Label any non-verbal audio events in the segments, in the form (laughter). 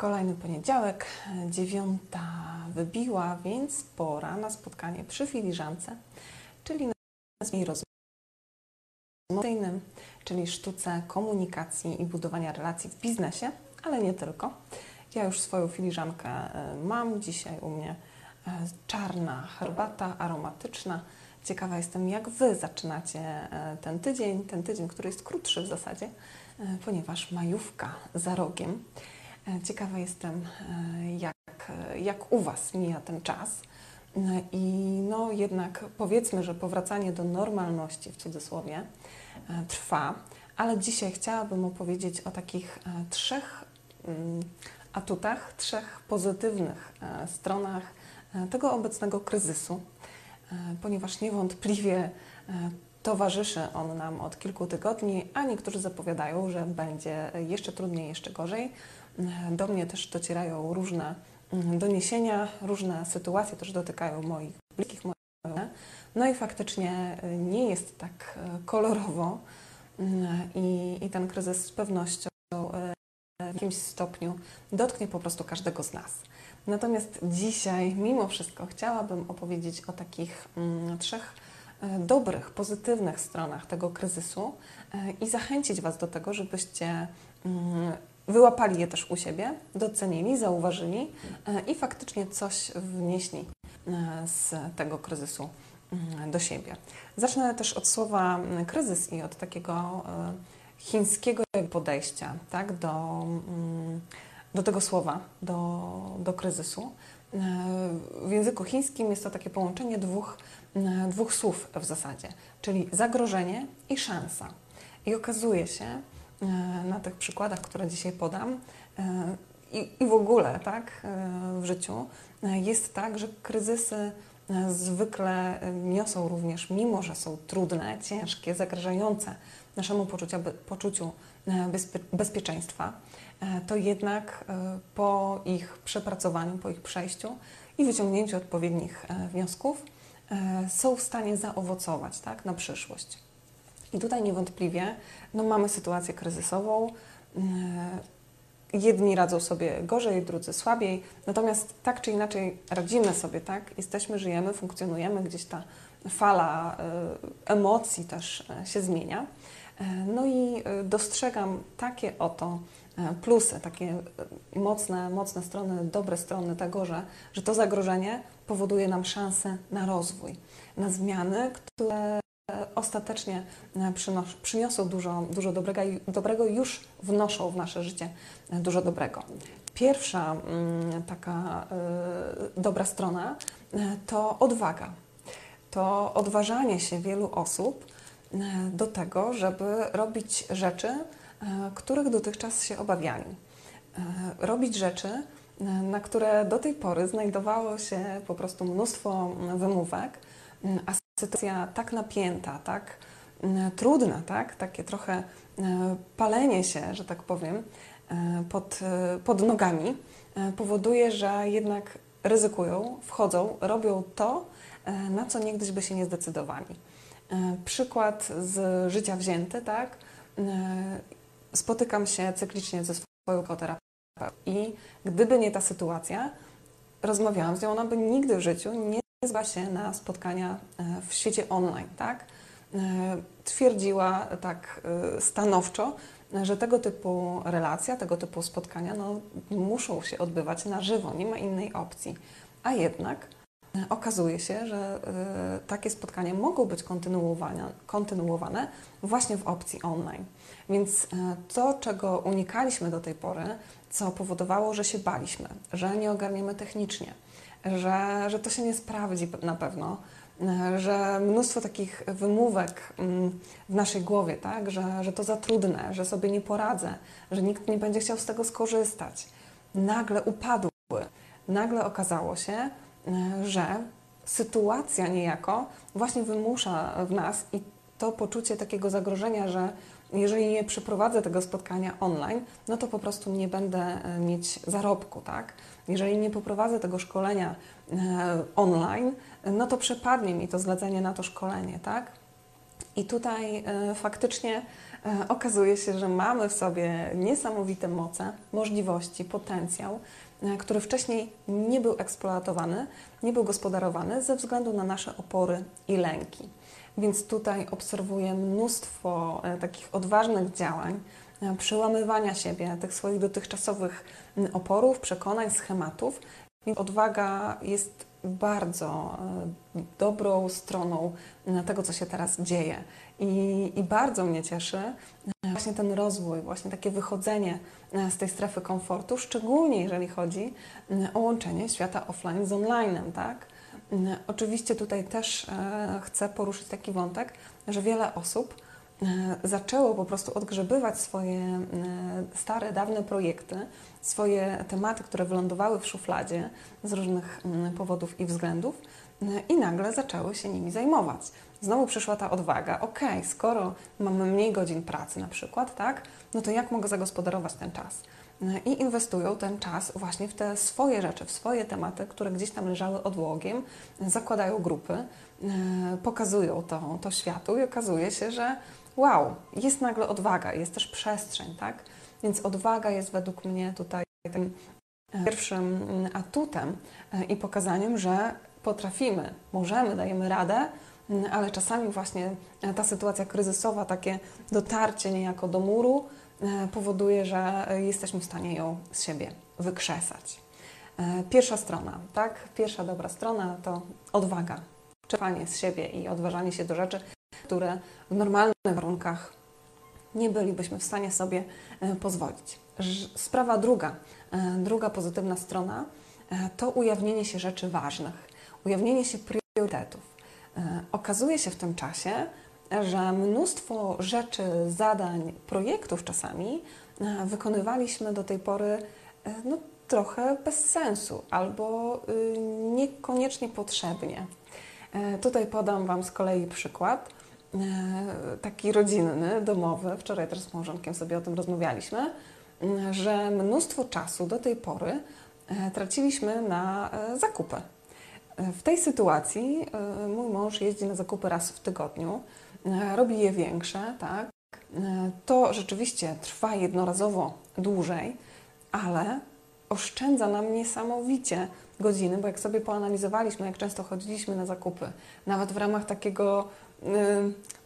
Kolejny poniedziałek, dziewiąta wybiła, więc pora na spotkanie przy filiżance, czyli na rozmowy, czyli sztuce komunikacji i budowania relacji w biznesie, ale nie tylko. Ja już swoją filiżankę e, mam. Dzisiaj u mnie e, czarna herbata aromatyczna. Ciekawa jestem, jak Wy zaczynacie e, ten tydzień, ten tydzień, który jest krótszy w zasadzie, ponieważ majówka za rogiem. Ciekawa jestem, jak, jak u Was mija ten czas. I no jednak powiedzmy, że powracanie do normalności w cudzysłowie trwa, ale dzisiaj chciałabym opowiedzieć o takich trzech mm, atutach, trzech pozytywnych e, stronach e, tego obecnego kryzysu, e, ponieważ niewątpliwie towarzyszy on nam od kilku tygodni, a niektórzy zapowiadają, że będzie jeszcze trudniej, jeszcze gorzej. Do mnie też docierają różne mm, doniesienia, różne sytuacje też dotykają moich bliskich. No i faktycznie nie jest tak kolorowo mm, i, i ten kryzys z pewnością w jakimś stopniu dotknie po prostu każdego z nas. Natomiast dzisiaj, mimo wszystko, chciałabym opowiedzieć o takich mm, trzech dobrych, pozytywnych stronach tego kryzysu e, i zachęcić Was do tego, żebyście mm, wyłapali je też u siebie, docenili, zauważyli e, i faktycznie coś wnieśli z tego kryzysu mm, do siebie. Zacznę też od słowa kryzys i od takiego chińskiego podejścia tak, do, mm, do tego słowa, do, do kryzysu. E, w języku chińskim jest to takie połączenie dwóch, e, dwóch słów w zasadzie, czyli zagrożenie i szansa. I okazuje się e, na tych przykładach, które dzisiaj podam, i, i w ogóle tak, w życiu jest tak, że kryzysy zwykle niosą również, mimo że są trudne, ciężkie, zagrażające naszemu poczucia, poczuciu e, bezpieczeństwa, e, to jednak e, po ich przepracowaniu, po ich przejściu i wyciągnięciu odpowiednich wniosków są w stanie zaowocować tak, na przyszłość. I tutaj niewątpliwie no, mamy sytuację kryzysową. Jedni radzą sobie gorzej, drudzy słabiej, natomiast tak czy inaczej radzimy sobie, tak? Jesteśmy, żyjemy, funkcjonujemy, gdzieś ta fala emocji też się zmienia. E, no i e, dostrzegam takie oto e, plusy, takie mocne, mocne strony, dobre strony tego, że, że to zagrożenie powoduje nam szansę na rozwój, na zmiany, które ostatecznie przynos- przyniosą dużo, dużo dobrego, dobrego już wnoszą w nasze życie dużo dobrego. Pierwsza mm, taka dobra strona to odwaga. To odważanie się wielu osób E, do tego, żeby robić rzeczy, e, których dotychczas się obawiali. E, robić rzeczy, na które do tej pory znajdowało się po prostu mnóstwo wymówek, a sytuacja tak napięta, tak trudna, tak? takie trochę palenie się, że tak powiem, pod, pod nogami, powoduje, że jednak ryzykują, wchodzą, robią to, na co niegdyś by się nie zdecydowali. E, przykład z życia wzięty, tak? E, spotykam się cyklicznie ze swoją terapeutą i gdyby nie ta sytuacja, rozmawiałam z nią, ona by nigdy w życiu nie zgodziła się na spotkania e, w świecie online, tak? Twierdziła tak stanowczo, że tego typu relacja, tego typu spotkania no, muszą się odbywać na żywo, nie ma innej opcji. A jednak okazuje się, że takie spotkania mogą być kontynuowane, kontynuowane właśnie w opcji online. Więc y, to, czego unikaliśmy do tej pory, co powodowało, że się baliśmy, że nie ogarniemy technicznie, że, że to się nie sprawdzi na pewno, że mnóstwo takich wymówek mm, w naszej głowie, tak? że, że to za trudne, że sobie nie poradzę, że nikt nie będzie chciał z tego skorzystać, nagle upadły. Nagle okazało się, e, że sytuacja niejako właśnie wymusza w nas i to poczucie takiego zagrożenia, że jeżeli nie przeprowadzę tego spotkania online, no to po prostu nie będę e, mieć zarobku, tak? Jeżeli nie poprowadzę tego szkolenia e, online, no to przepadnie mi to zlecenie na to szkolenie, tak? I tutaj e, faktycznie okazuje się, że mamy w sobie niesamowite moce, możliwości, potencjał, który wcześniej nie był eksploatowany, nie był gospodarowany ze względu na nasze opory i lęki. Więc tutaj obserwuję mnóstwo e, takich odważnych działań, e, przełamywania siebie, tych swoich dotychczasowych oporów, przekonań, schematów. Odwaga jest bardzo e, dobrą stroną tego, co się teraz dzieje. I, I, bardzo mnie cieszy właśnie ten rozwój, właśnie takie wychodzenie z tej strefy komfortu, szczególnie jeżeli chodzi o łączenie świata offline z onlinem, tak? Oczywiście tutaj też e, chcę poruszyć taki wątek, że wiele osób e, zaczęło po prostu odgrzebywać swoje e, stare, dawne projekty, swoje tematy, które wylądowały w szufladzie z różnych powodów i względów i nagle zaczęły się nimi zajmować. Znowu przyszła ta odwaga, ok, skoro mamy mniej godzin pracy na przykład, tak, no to jak mogę zagospodarować ten czas? i inwestują ten czas właśnie w te swoje rzeczy, w swoje tematy, które gdzieś tam leżały odłogiem, zakładają grupy, e, pokazują to, to światu i okazuje się, że wow, jest nagle odwaga, jest też przestrzeń, tak? Więc odwaga jest według mnie tutaj tym e, pierwszym atutem e, i pokazaniem, że potrafimy, możemy, dajemy radę, ale czasami właśnie ta sytuacja kryzysowa, takie dotarcie niejako do muru, E, powoduje, że jesteśmy w stanie ją z siebie wykrzesać. E, pierwsza strona, tak? Pierwsza dobra strona to odwaga, czerpanie z siebie i odważanie się do rzeczy, które w normalnych warunkach nie bylibyśmy w stanie sobie e, pozwolić. Sprawa druga, druga pozytywna strona to ujawnienie się rzeczy ważnych, ujawnienie się priorytetów. Okazuje się w tym czasie, że mnóstwo rzeczy, zadań, projektów czasami e, wykonywaliśmy do tej pory e, no, trochę bez sensu albo y, niekoniecznie potrzebnie. E, tutaj podam Wam z kolei przykład taki rodzinny, domowy. Wczoraj też z małżonkiem sobie o tym rozmawialiśmy, że mnóstwo czasu do tej pory traciliśmy na zakupy. W tej sytuacji mój mąż jeździ na zakupy raz w tygodniu. E, robi je większe, tak? E, to rzeczywiście trwa jednorazowo dłużej, ale oszczędza nam niesamowicie godziny, bo jak sobie poanalizowaliśmy, jak często chodziliśmy na zakupy, nawet w ramach takiego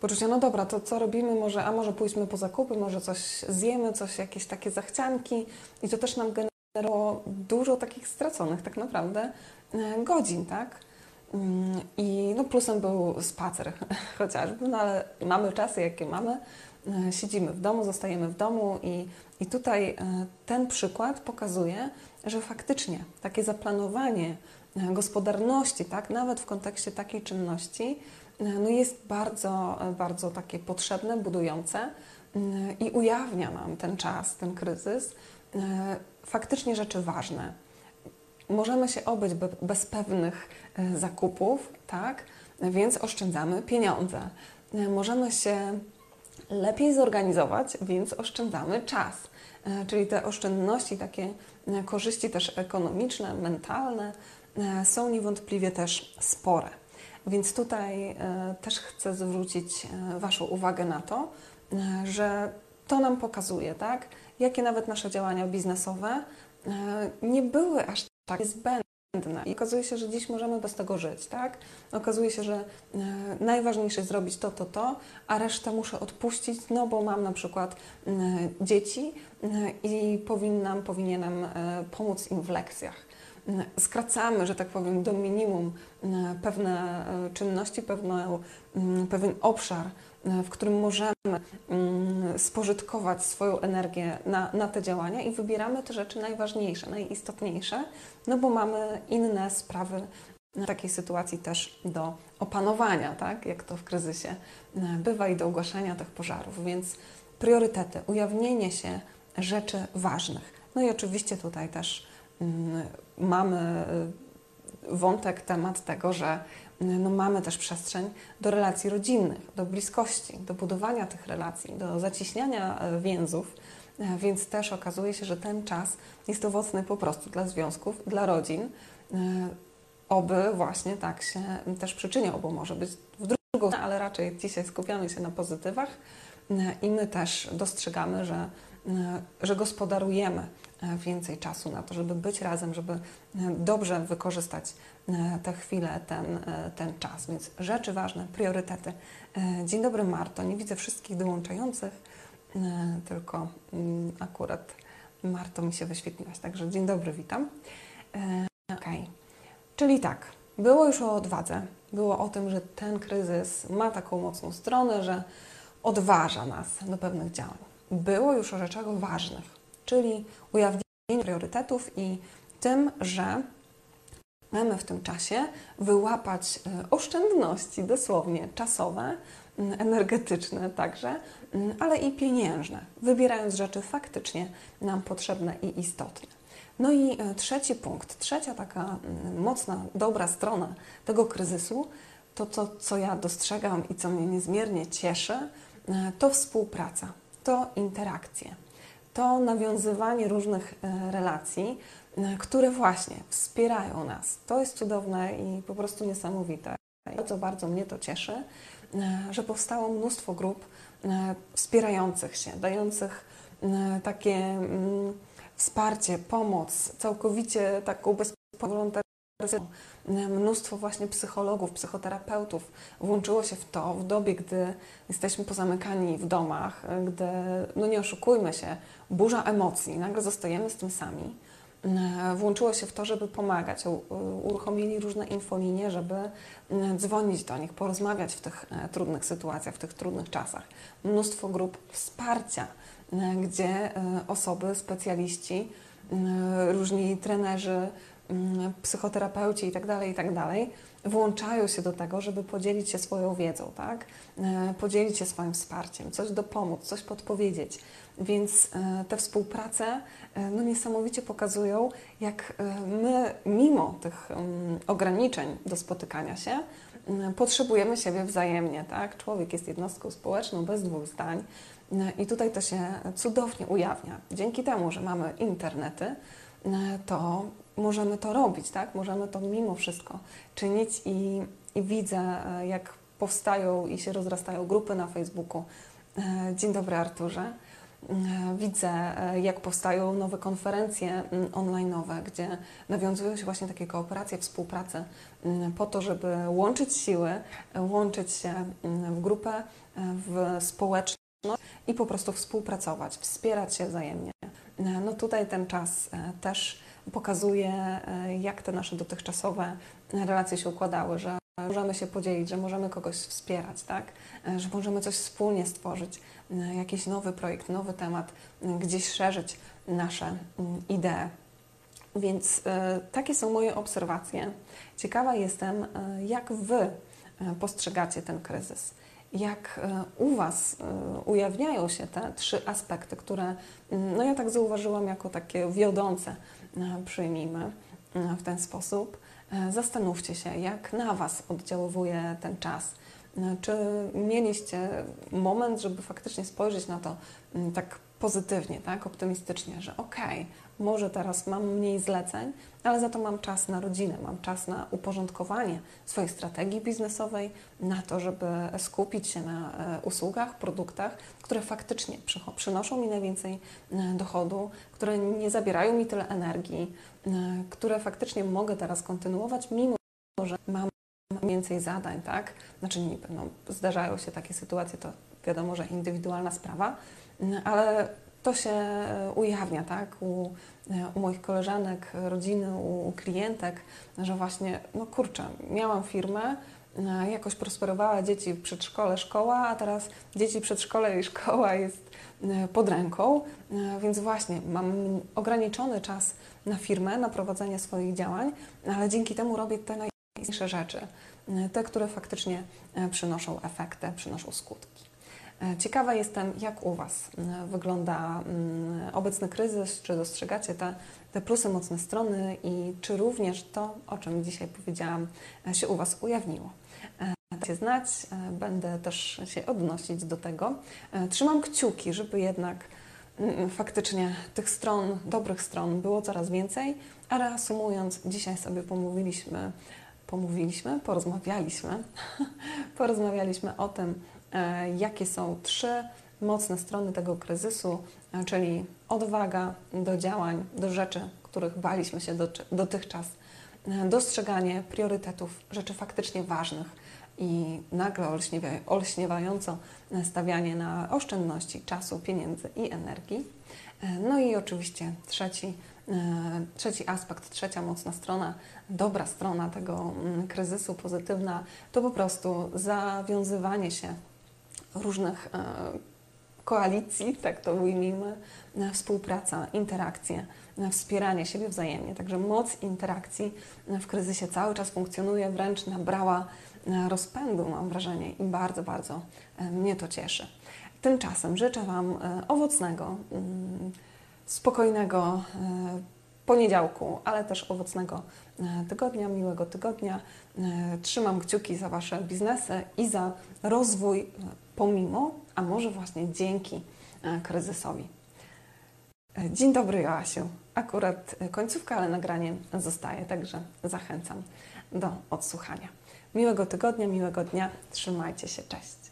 poczucia, no dobra, to co robimy, może, a może pójdźmy po zakupy, może coś zjemy, coś, jakieś takie zachcianki i to też nam generowało dużo takich straconych tak naprawdę yy, godzin, tak? Mm, I no plusem był spacer (laughs) chociażby, no ale mamy czasy, jakie mamy. E, siedzimy w domu, zostajemy w domu i, i tutaj ten przykład pokazuje, że faktycznie takie zaplanowanie gospodarności, tak, nawet w kontekście takiej czynności, no jest bardzo, bardzo takie potrzebne, budujące i ujawnia nam ten czas, ten kryzys, faktycznie rzeczy ważne możemy się obyć bez pewnych e, zakupów, tak? Więc oszczędzamy pieniądze. E, możemy się lepiej zorganizować, więc oszczędzamy czas. E, czyli te oszczędności, takie korzyści też ekonomiczne, mentalne są niewątpliwie też spore. Więc tutaj też chcę zwrócić Waszą uwagę na to, że to nam pokazuje, tak, jakie nawet nasze działania biznesowe nie były aż tak zbędne. I okazuje się, że dziś możemy bez tego żyć, tak? Okazuje się, że e, najważniejsze jest zrobić to, to, to, a resztę muszę odpuścić, no bo mam na przykład e, dzieci e, i powinnam, powinienem e, pomóc im w lekcjach. E, skracamy, że tak powiem, do minimum e, pewne czynności, pewne, pewien obszar w którym możemy mm, spożytkować swoją energię na, na te działania i wybieramy te rzeczy najważniejsze, najistotniejsze, no bo mamy inne sprawy takiej sytuacji też do opanowania, tak, jak to w kryzysie bywa i do ugaszania tych pożarów. Więc priorytety, ujawnienie się rzeczy ważnych. No i oczywiście tutaj też mm, mamy wątek, temat tego, że no mamy też przestrzeń do relacji rodzinnych, do bliskości, do budowania tych relacji, do zacieśniania e, więzów, więc też okazuje się, że ten czas jest owocny po prostu dla związków, dla rodzin. Oby właśnie tak się też przyczyniał, bo może być w drugą, ale raczej dzisiaj skupiamy się na pozytywach i my też dostrzegamy, że, że gospodarujemy więcej czasu na to, żeby być razem, żeby dobrze wykorzystać E, tę chwilę, ten, e, ten czas. Więc rzeczy ważne, priorytety. E, dzień dobry Marto, nie widzę wszystkich dołączających, tylko mm, akurat Marto mi się wyświetliłaś, także dzień dobry, witam. Ok, czyli tak, było już o odwadze, było o tym, że ten kryzys ma taką mocną stronę, że odważa nas do pewnych działań. Było już o rzeczach ważnych, czyli ujawnienie priorytetów i tym, że Możemy w tym czasie wyłapać e, oszczędności dosłownie czasowe, energetyczne także, ale i pieniężne, wybierając rzeczy faktycznie nam potrzebne i istotne. No i e, trzeci punkt, trzecia taka mocna, dobra strona tego kryzysu, to to, co ja dostrzegam i co mnie niezmiernie cieszy, e, to współpraca, to interakcje, to nawiązywanie różnych relacji, E, które właśnie wspierają nas. To jest cudowne i po prostu niesamowite. Bardzo, bardzo mnie to cieszy, e, że powstało mnóstwo grup e, wspierających się, dających takie mm, wsparcie, pomoc, całkowicie taką bezpośrednią Mnóstwo właśnie psychologów, psychoterapeutów włączyło się w to w dobie, gdy jesteśmy pozamykani w domach, gdy, no nie oszukujmy się, burza emocji, nagle zostajemy z tym sami E, włączyło się w to, żeby pomagać. Uruchomili różne infolinie, żeby dzwonić do nich, porozmawiać w tych e, trudnych sytuacjach, w tych trudnych czasach. Mnóstwo grup wsparcia, e, gdzie osoby, specjaliści, różni trenerzy, psychoterapeuci itd., tak itd., tak włączają się do tego, żeby podzielić się swoją wiedzą, tak? podzielić się swoim wsparciem, coś dopomóc, coś podpowiedzieć. Więc e, te współprace e, no, niesamowicie pokazują, jak e, my, mimo tych mm, ograniczeń do spotykania się, mm, potrzebujemy siebie wzajemnie. Tak? Człowiek jest jednostką społeczną bez dwóch zdań. I tutaj to się cudownie ujawnia. Dzięki temu, że mamy internety, to możemy to robić, tak? Możemy to mimo wszystko czynić i, i widzę, jak powstają i się rozrastają grupy na Facebooku. Dzień dobry, Arturze. E, widzę, e, jak powstają nowe konferencje mm, online'owe, gdzie nawiązują się właśnie takie kooperacje, współprace mm, po to, żeby łączyć siły, łączyć się mm, w grupę, e, w społeczność i po prostu współpracować, wspierać się wzajemnie. No tutaj ten czas też pokazuje, jak te nasze dotychczasowe relacje się układały, że możemy się podzielić, że możemy kogoś wspierać, tak? że możemy coś wspólnie stworzyć jakiś nowy projekt, nowy temat, gdzieś szerzyć nasze mm, idee. Więc e, takie są moje obserwacje. Ciekawa jestem, e, jak Wy e, postrzegacie ten kryzys. Jak u Was ujawniają się te trzy aspekty, które mm, no ja tak zauważyłam jako takie wiodące, przyjmijmy w ten sposób. Zastanówcie się, jak na Was oddziałuje ten czas czy mieliście moment, żeby faktycznie spojrzeć na to tak pozytywnie, tak, optymistycznie, że okej, okay, może teraz mam mniej zleceń, ale za to mam czas na rodzinę, mam czas na uporządkowanie swojej strategii biznesowej, na to, żeby skupić się na e, usługach, produktach, które faktycznie przynoszą mi najwięcej e, dochodu, które nie zabierają mi tyle energii, e, które faktycznie mogę teraz kontynuować, mimo że mam więcej zadań, tak? Znaczy niby, no, zdarzają się takie sytuacje, to wiadomo, że indywidualna sprawa, ale to się e, ujawnia, tak? U, e, u moich koleżanek, rodziny, u, u klientek, że właśnie, no kurczę, miałam firmę, e, jakoś prosperowała dzieci przedszkole, szkoła, a teraz dzieci przedszkole i szkoła jest pod ręką, więc właśnie mam ograniczony czas na firmę, na prowadzenie swoich działań, ale dzięki temu robię te naj najważniejsze rzeczy, te, które faktycznie przynoszą efekty, przynoszą skutki. E, Ciekawa jestem, jak u Was e, wygląda mm, obecny kryzys, czy dostrzegacie te, te plusy, mocne strony i czy również to, o czym dzisiaj powiedziałam, e, się u Was ujawniło. Dajcie znać, będę też się odnosić do tego. Trzymam kciuki, żeby jednak mm, faktycznie tych stron, dobrych stron było coraz więcej, a reasumując, dzisiaj sobie pomówiliśmy, pomówiliśmy, porozmawialiśmy, (laughs) porozmawialiśmy o tym, jakie są trzy mocne strony tego kryzysu, e, czyli odwaga do działań, do rzeczy, których baliśmy się do, dotychczas, e, dostrzeganie priorytetów, rzeczy faktycznie ważnych i nagle olśniewająco stawianie na oszczędności czasu, pieniędzy i energii. E, No i oczywiście trzeci, e, trzeci aspekt, trzecia mocna strona, dobra strona tego mm, kryzysu, pozytywna, to po prostu zawiązywanie się różnych e, koalicji, tak to ujmijmy, e, współpraca, interakcje, e, wspieranie siebie wzajemnie. Także moc interakcji w kryzysie cały czas funkcjonuje, wręcz nabrała rozpędu, mam wrażenie, i bardzo, bardzo mnie to cieszy. Tymczasem życzę Wam owocnego, mm, spokojnego poniedziałku, ale też owocnego tygodnia, miłego tygodnia. Trzymam kciuki za Wasze biznesy i za rozwój pomimo, a może właśnie dzięki e, kryzysowi. E, Dzień dobry, Joasiu. Akurat e, końcówka, ale nagranie zostaje, także zachęcam do odsłuchania. Miłego tygodnia, miłego dnia. Trzymajcie się, cześć.